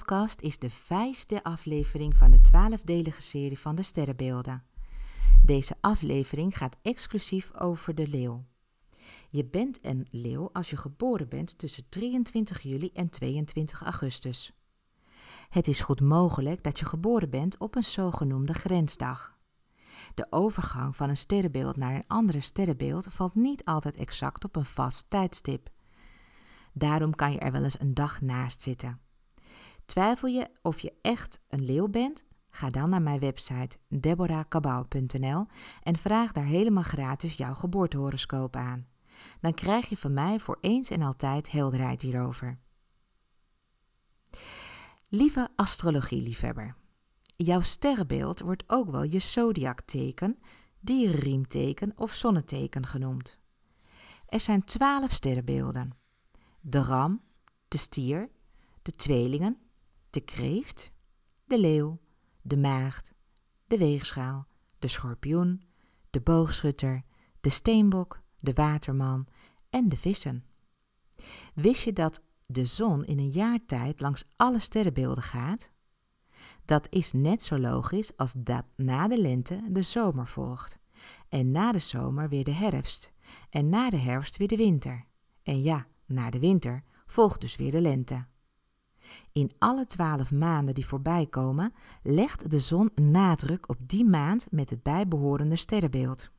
Podcast is de vijfde aflevering van de twaalfdelige serie van de sterrenbeelden. Deze aflevering gaat exclusief over de leeuw. Je bent een leeuw als je geboren bent tussen 23 juli en 22 augustus. Het is goed mogelijk dat je geboren bent op een zogenoemde grensdag. De overgang van een sterrenbeeld naar een andere sterrenbeeld valt niet altijd exact op een vast tijdstip. Daarom kan je er wel eens een dag naast zitten. Twijfel je of je echt een leeuw bent? Ga dan naar mijn website deborahkabau.nl en vraag daar helemaal gratis jouw geboortehoroscoop aan. Dan krijg je van mij voor eens en altijd helderheid hierover. Lieve astrologieliefhebber, jouw sterrenbeeld wordt ook wel je zodiakteken, dierenriemteken of zonneteken genoemd. Er zijn twaalf sterrenbeelden. De ram, de stier, de tweelingen, de kreeft, de leeuw, de maagd, de weegschaal, de schorpioen, de boogschutter, de steenbok, de waterman en de vissen. Wist je dat de zon in een jaar tijd langs alle sterrenbeelden gaat? Dat is net zo logisch als dat na de lente de zomer volgt, en na de zomer weer de herfst, en na de herfst weer de winter. En ja, na de winter volgt dus weer de lente. In alle twaalf maanden die voorbij komen, legt de zon nadruk op die maand met het bijbehorende sterrenbeeld.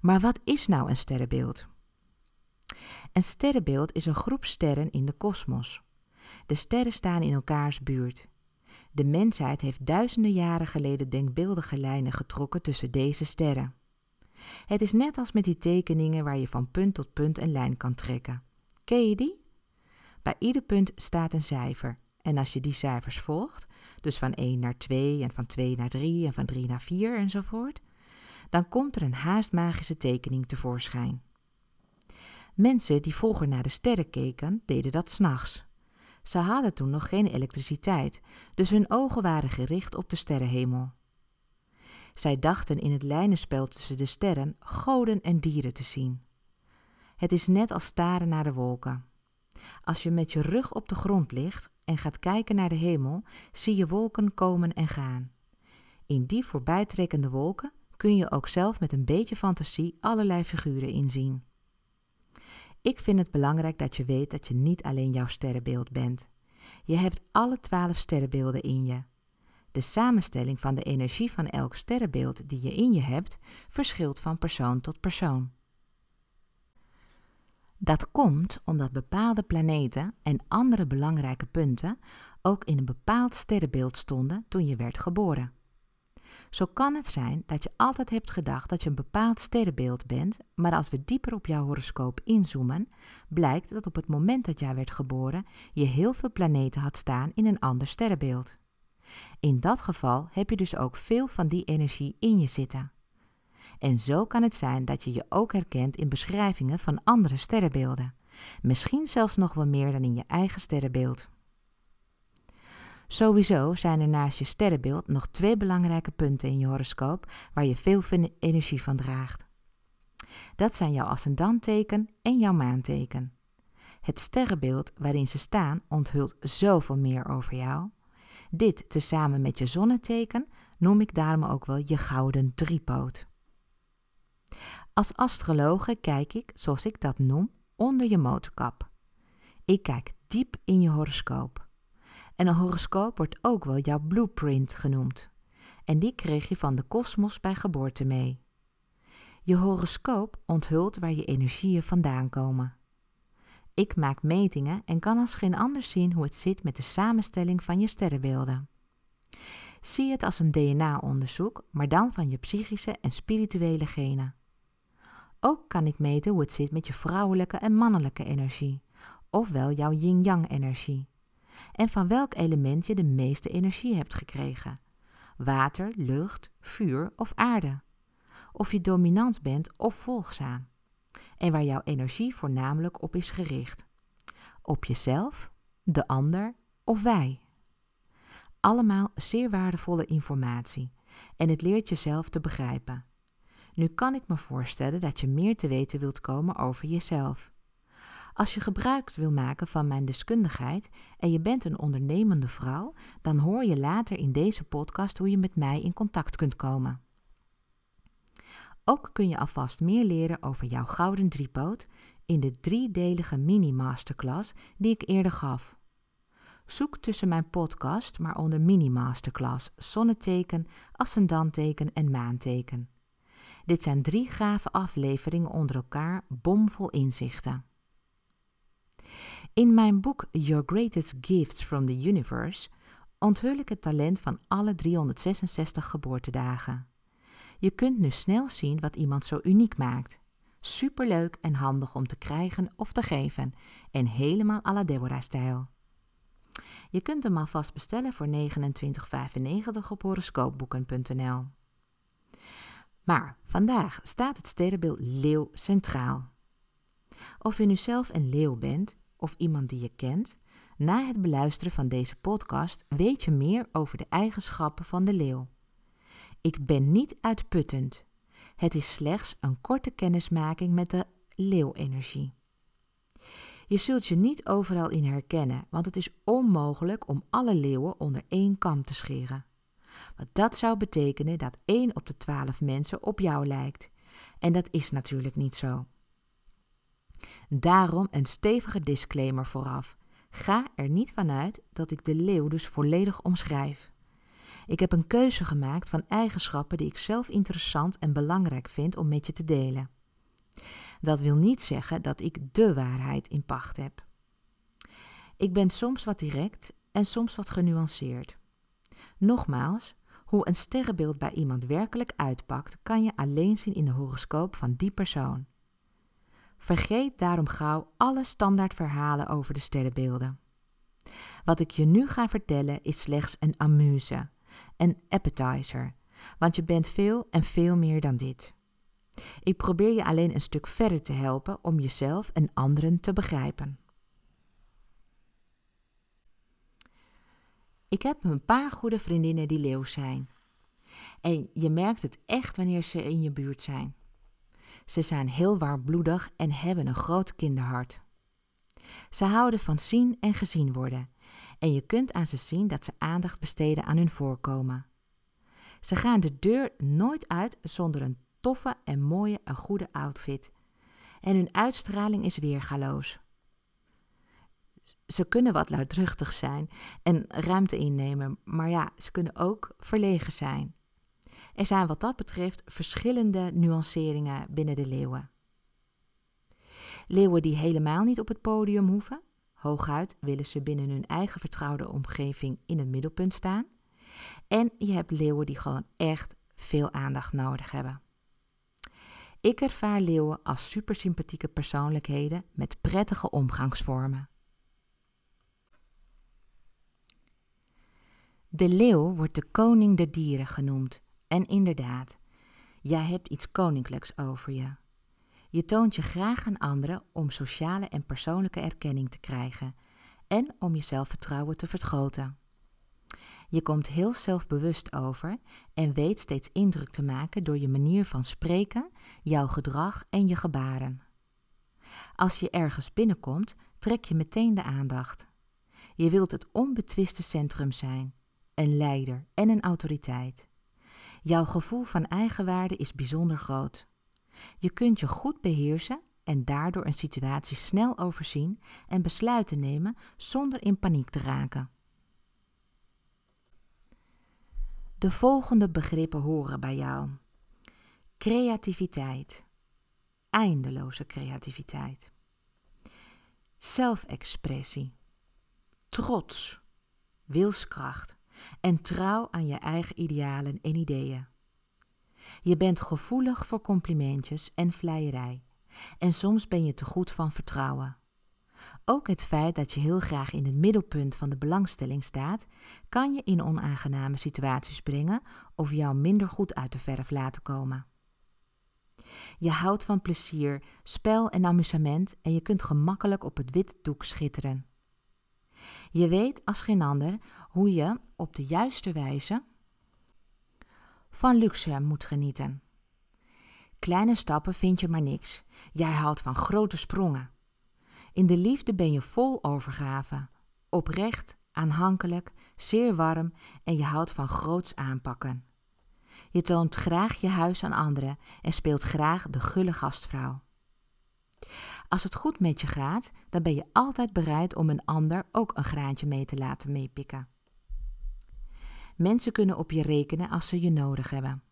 Maar wat is nou een sterrenbeeld? Een sterrenbeeld is een groep sterren in de kosmos. De sterren staan in elkaars buurt. De mensheid heeft duizenden jaren geleden denkbeeldige lijnen getrokken tussen deze sterren. Het is net als met die tekeningen waar je van punt tot punt een lijn kan trekken. Ken je die? Bij ieder punt staat een cijfer. En als je die cijfers volgt, dus van 1 naar 2 en van 2 naar 3 en van 3 naar 4 enzovoort, dan komt er een haast magische tekening tevoorschijn. Mensen die vroeger naar de sterren keken, deden dat s'nachts. Ze hadden toen nog geen elektriciteit, dus hun ogen waren gericht op de sterrenhemel. Zij dachten in het lijnenspel tussen de sterren goden en dieren te zien. Het is net als staren naar de wolken. Als je met je rug op de grond ligt en gaat kijken naar de hemel, zie je wolken komen en gaan. In die voorbijtrekkende wolken kun je ook zelf met een beetje fantasie allerlei figuren inzien. Ik vind het belangrijk dat je weet dat je niet alleen jouw sterrenbeeld bent. Je hebt alle twaalf sterrenbeelden in je. De samenstelling van de energie van elk sterrenbeeld die je in je hebt, verschilt van persoon tot persoon. Dat komt omdat bepaalde planeten en andere belangrijke punten ook in een bepaald sterrenbeeld stonden toen je werd geboren. Zo kan het zijn dat je altijd hebt gedacht dat je een bepaald sterrenbeeld bent, maar als we dieper op jouw horoscoop inzoomen, blijkt dat op het moment dat jij werd geboren je heel veel planeten had staan in een ander sterrenbeeld. In dat geval heb je dus ook veel van die energie in je zitten. En zo kan het zijn dat je je ook herkent in beschrijvingen van andere sterrenbeelden. Misschien zelfs nog wel meer dan in je eigen sterrenbeeld. Sowieso zijn er naast je sterrenbeeld nog twee belangrijke punten in je horoscoop waar je veel energie van draagt. Dat zijn jouw ascendanteken en jouw maanteken. Het sterrenbeeld waarin ze staan onthult zoveel meer over jou. Dit tezamen met je zonneteken noem ik daarom ook wel je gouden driepoot. Als astrologe kijk ik, zoals ik dat noem, onder je motorkap. Ik kijk diep in je horoscoop. En een horoscoop wordt ook wel jouw blueprint genoemd. En die kreeg je van de kosmos bij geboorte mee. Je horoscoop onthult waar je energieën vandaan komen. Ik maak metingen en kan als geen ander zien hoe het zit met de samenstelling van je sterrenbeelden. Zie het als een DNA-onderzoek, maar dan van je psychische en spirituele genen. Ook kan ik meten hoe het zit met je vrouwelijke en mannelijke energie, ofwel jouw yin-yang energie. En van welk element je de meeste energie hebt gekregen. Water, lucht, vuur of aarde. Of je dominant bent of volgzaam. En waar jouw energie voornamelijk op is gericht. Op jezelf, de ander of wij. Allemaal zeer waardevolle informatie en het leert jezelf te begrijpen. Nu kan ik me voorstellen dat je meer te weten wilt komen over jezelf. Als je gebruik wil maken van mijn deskundigheid en je bent een ondernemende vrouw, dan hoor je later in deze podcast hoe je met mij in contact kunt komen. Ook kun je alvast meer leren over jouw gouden driepoot in de driedelige mini-masterclass die ik eerder gaf. Zoek tussen mijn podcast maar onder mini-masterclass zonneteken, ascendanteken en maanteken. Dit zijn drie gave afleveringen onder elkaar, bomvol inzichten. In mijn boek Your Greatest Gifts from the Universe onthul ik het talent van alle 366 geboortedagen. Je kunt nu snel zien wat iemand zo uniek maakt. Superleuk en handig om te krijgen of te geven en helemaal à la Deborah-stijl. Je kunt hem alvast bestellen voor 29,95 op horoscoopboeken.nl. Maar vandaag staat het sterrenbeeld Leeuw centraal. Of je nu zelf een leeuw bent of iemand die je kent, na het beluisteren van deze podcast weet je meer over de eigenschappen van de leeuw. Ik ben niet uitputtend. Het is slechts een korte kennismaking met de leeuwenergie. Je zult je niet overal in herkennen, want het is onmogelijk om alle leeuwen onder één kam te scheren. Want dat zou betekenen dat één op de twaalf mensen op jou lijkt. En dat is natuurlijk niet zo. Daarom een stevige disclaimer vooraf. Ga er niet vanuit dat ik de leeuw dus volledig omschrijf. Ik heb een keuze gemaakt van eigenschappen die ik zelf interessant en belangrijk vind om met je te delen. Dat wil niet zeggen dat ik de waarheid in pacht heb. Ik ben soms wat direct en soms wat genuanceerd. Nogmaals, hoe een sterrenbeeld bij iemand werkelijk uitpakt, kan je alleen zien in de horoscoop van die persoon. Vergeet daarom gauw alle standaard verhalen over de sterrenbeelden. Wat ik je nu ga vertellen is slechts een amuse, een appetizer, want je bent veel en veel meer dan dit. Ik probeer je alleen een stuk verder te helpen om jezelf en anderen te begrijpen. Ik heb een paar goede vriendinnen die leeuw zijn. En je merkt het echt wanneer ze in je buurt zijn. Ze zijn heel warmbloedig en hebben een groot kinderhart. Ze houden van zien en gezien worden. En je kunt aan ze zien dat ze aandacht besteden aan hun voorkomen. Ze gaan de deur nooit uit zonder een toffe en mooie en goede outfit. En hun uitstraling is weergaloos. Ze kunnen wat luidruchtig zijn en ruimte innemen, maar ja, ze kunnen ook verlegen zijn. Er zijn wat dat betreft verschillende nuanceringen binnen de leeuwen. Leeuwen die helemaal niet op het podium hoeven, hooguit willen ze binnen hun eigen vertrouwde omgeving in het middelpunt staan. En je hebt leeuwen die gewoon echt veel aandacht nodig hebben. Ik ervaar leeuwen als supersympathieke persoonlijkheden met prettige omgangsvormen. De leeuw wordt de koning der dieren genoemd en inderdaad, jij hebt iets koninklijks over je. Je toont je graag aan anderen om sociale en persoonlijke erkenning te krijgen en om je zelfvertrouwen te vergroten. Je komt heel zelfbewust over en weet steeds indruk te maken door je manier van spreken, jouw gedrag en je gebaren. Als je ergens binnenkomt, trek je meteen de aandacht. Je wilt het onbetwiste centrum zijn, een leider en een autoriteit. Jouw gevoel van eigenwaarde is bijzonder groot. Je kunt je goed beheersen en daardoor een situatie snel overzien en besluiten nemen zonder in paniek te raken. De volgende begrippen horen bij jou: creativiteit, eindeloze creativiteit, zelfexpressie, trots, wilskracht, en trouw aan je eigen idealen en ideeën. Je bent gevoelig voor complimentjes en vleierij en soms ben je te goed van vertrouwen. Ook het feit dat je heel graag in het middelpunt van de belangstelling staat, kan je in onaangename situaties brengen of jou minder goed uit de verf laten komen. Je houdt van plezier, spel en amusement en je kunt gemakkelijk op het wit doek schitteren. Je weet als geen ander hoe je op de juiste wijze van luxe moet genieten. Kleine stappen vind je maar niks. Jij houdt van grote sprongen. In de liefde ben je vol overgave, oprecht, aanhankelijk, zeer warm en je houdt van groots aanpakken. Je toont graag je huis aan anderen en speelt graag de gulle gastvrouw. Als het goed met je gaat, dan ben je altijd bereid om een ander ook een graantje mee te laten meepikken. Mensen kunnen op je rekenen als ze je nodig hebben.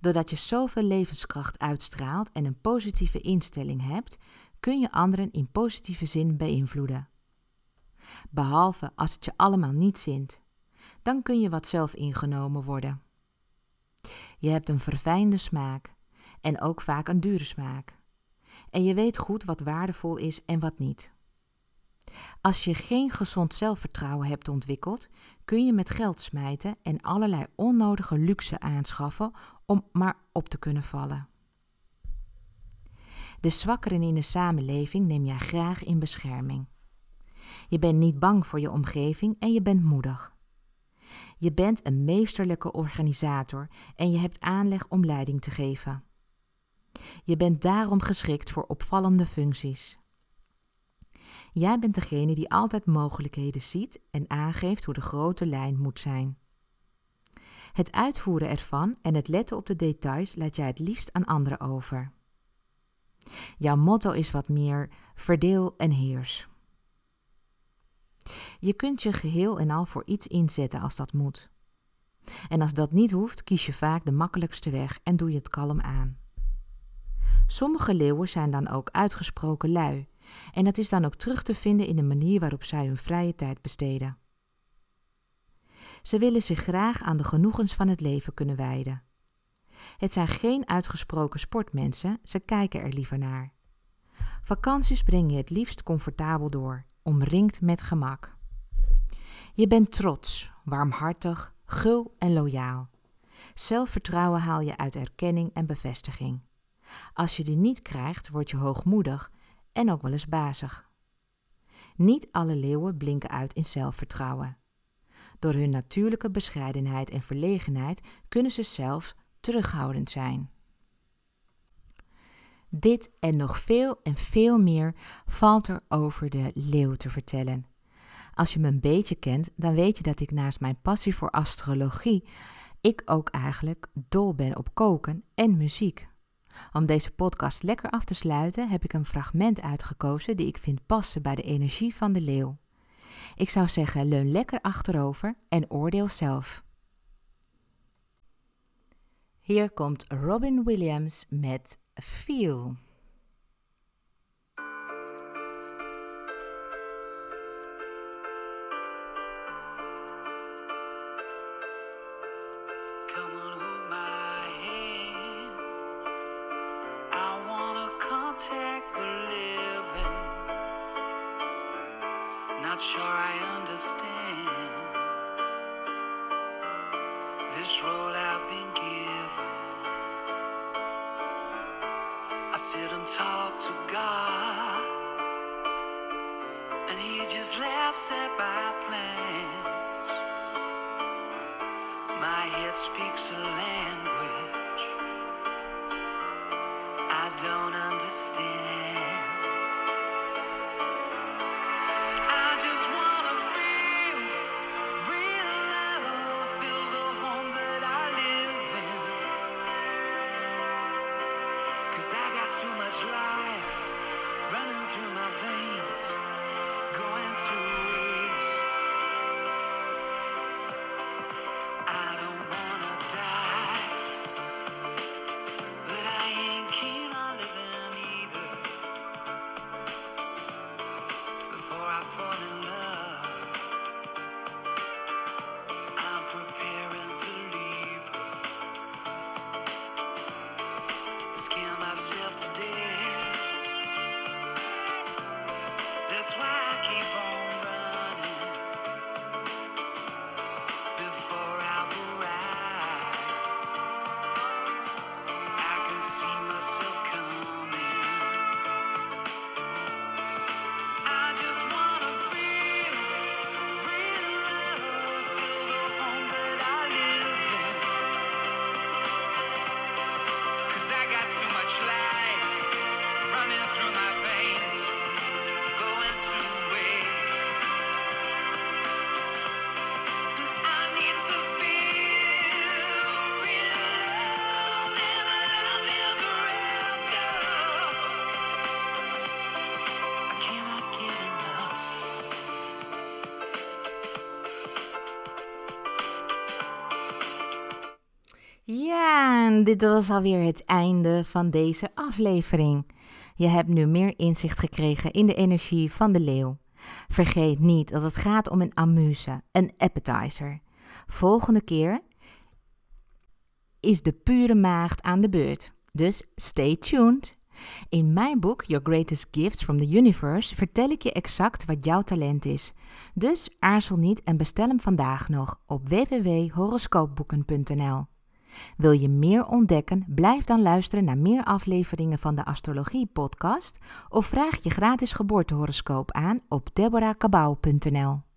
Doordat je zoveel levenskracht uitstraalt en een positieve instelling hebt, kun je anderen in positieve zin beïnvloeden. Behalve als het je allemaal niet zint. Dan kun je wat zelf ingenomen worden. Je hebt een verfijnde smaak en ook vaak een dure smaak. En je weet goed wat waardevol is en wat niet. Als je geen gezond zelfvertrouwen hebt ontwikkeld, kun je met geld smijten en allerlei onnodige luxe aanschaffen om maar op te kunnen vallen. De zwakkeren in de samenleving neem jij graag in bescherming. Je bent niet bang voor je omgeving en je bent moedig. Je bent een meesterlijke organisator en je hebt aanleg om leiding te geven. Je bent daarom geschikt voor opvallende functies. Jij bent degene die altijd mogelijkheden ziet en aangeeft hoe de grote lijn moet zijn. Het uitvoeren ervan en het letten op de details laat jij het liefst aan anderen over. Jouw motto is wat meer verdeel en heers. Je kunt je geheel en al voor iets inzetten als dat moet. En als dat niet hoeft, kies je vaak de makkelijkste weg en doe je het kalm aan. Sommige leeuwen zijn dan ook uitgesproken lui, en dat is dan ook terug te vinden in de manier waarop zij hun vrije tijd besteden. Ze willen zich graag aan de genoegens van het leven kunnen wijden. Het zijn geen uitgesproken sportmensen, ze kijken er liever naar. Vakanties breng je het liefst comfortabel door, omringd met gemak. Je bent trots, warmhartig, gul en loyaal. Zelfvertrouwen haal je uit erkenning en bevestiging. Als je die niet krijgt, word je hoogmoedig en ook wel eens bazig. Niet alle leeuwen blinken uit in zelfvertrouwen. Door hun natuurlijke bescheidenheid en verlegenheid kunnen ze zelfs terughoudend zijn. Dit en nog veel en veel meer valt er over de leeuw te vertellen. Als je me een beetje kent, dan weet je dat ik naast mijn passie voor astrologie, ik ook eigenlijk dol ben op koken en muziek. Om deze podcast lekker af te sluiten, heb ik een fragment uitgekozen die ik vind passen bij de energie van de leeuw. Ik zou zeggen, leun lekker achterover en oordeel zelf. Hier komt Robin Williams met Feel. Dit was alweer het einde van deze aflevering. Je hebt nu meer inzicht gekregen in de energie van de leeuw. Vergeet niet dat het gaat om een amuse, een appetizer. Volgende keer is de pure maagd aan de beurt. Dus stay tuned. In mijn boek Your Greatest Gifts from the Universe vertel ik je exact wat jouw talent is. Dus aarzel niet en bestel hem vandaag nog op www.horoscoopboeken.nl. Wil je meer ontdekken? Blijf dan luisteren naar meer afleveringen van de Astrologie Podcast of vraag je gratis geboortehoroscoop aan op deborahkabau.nl.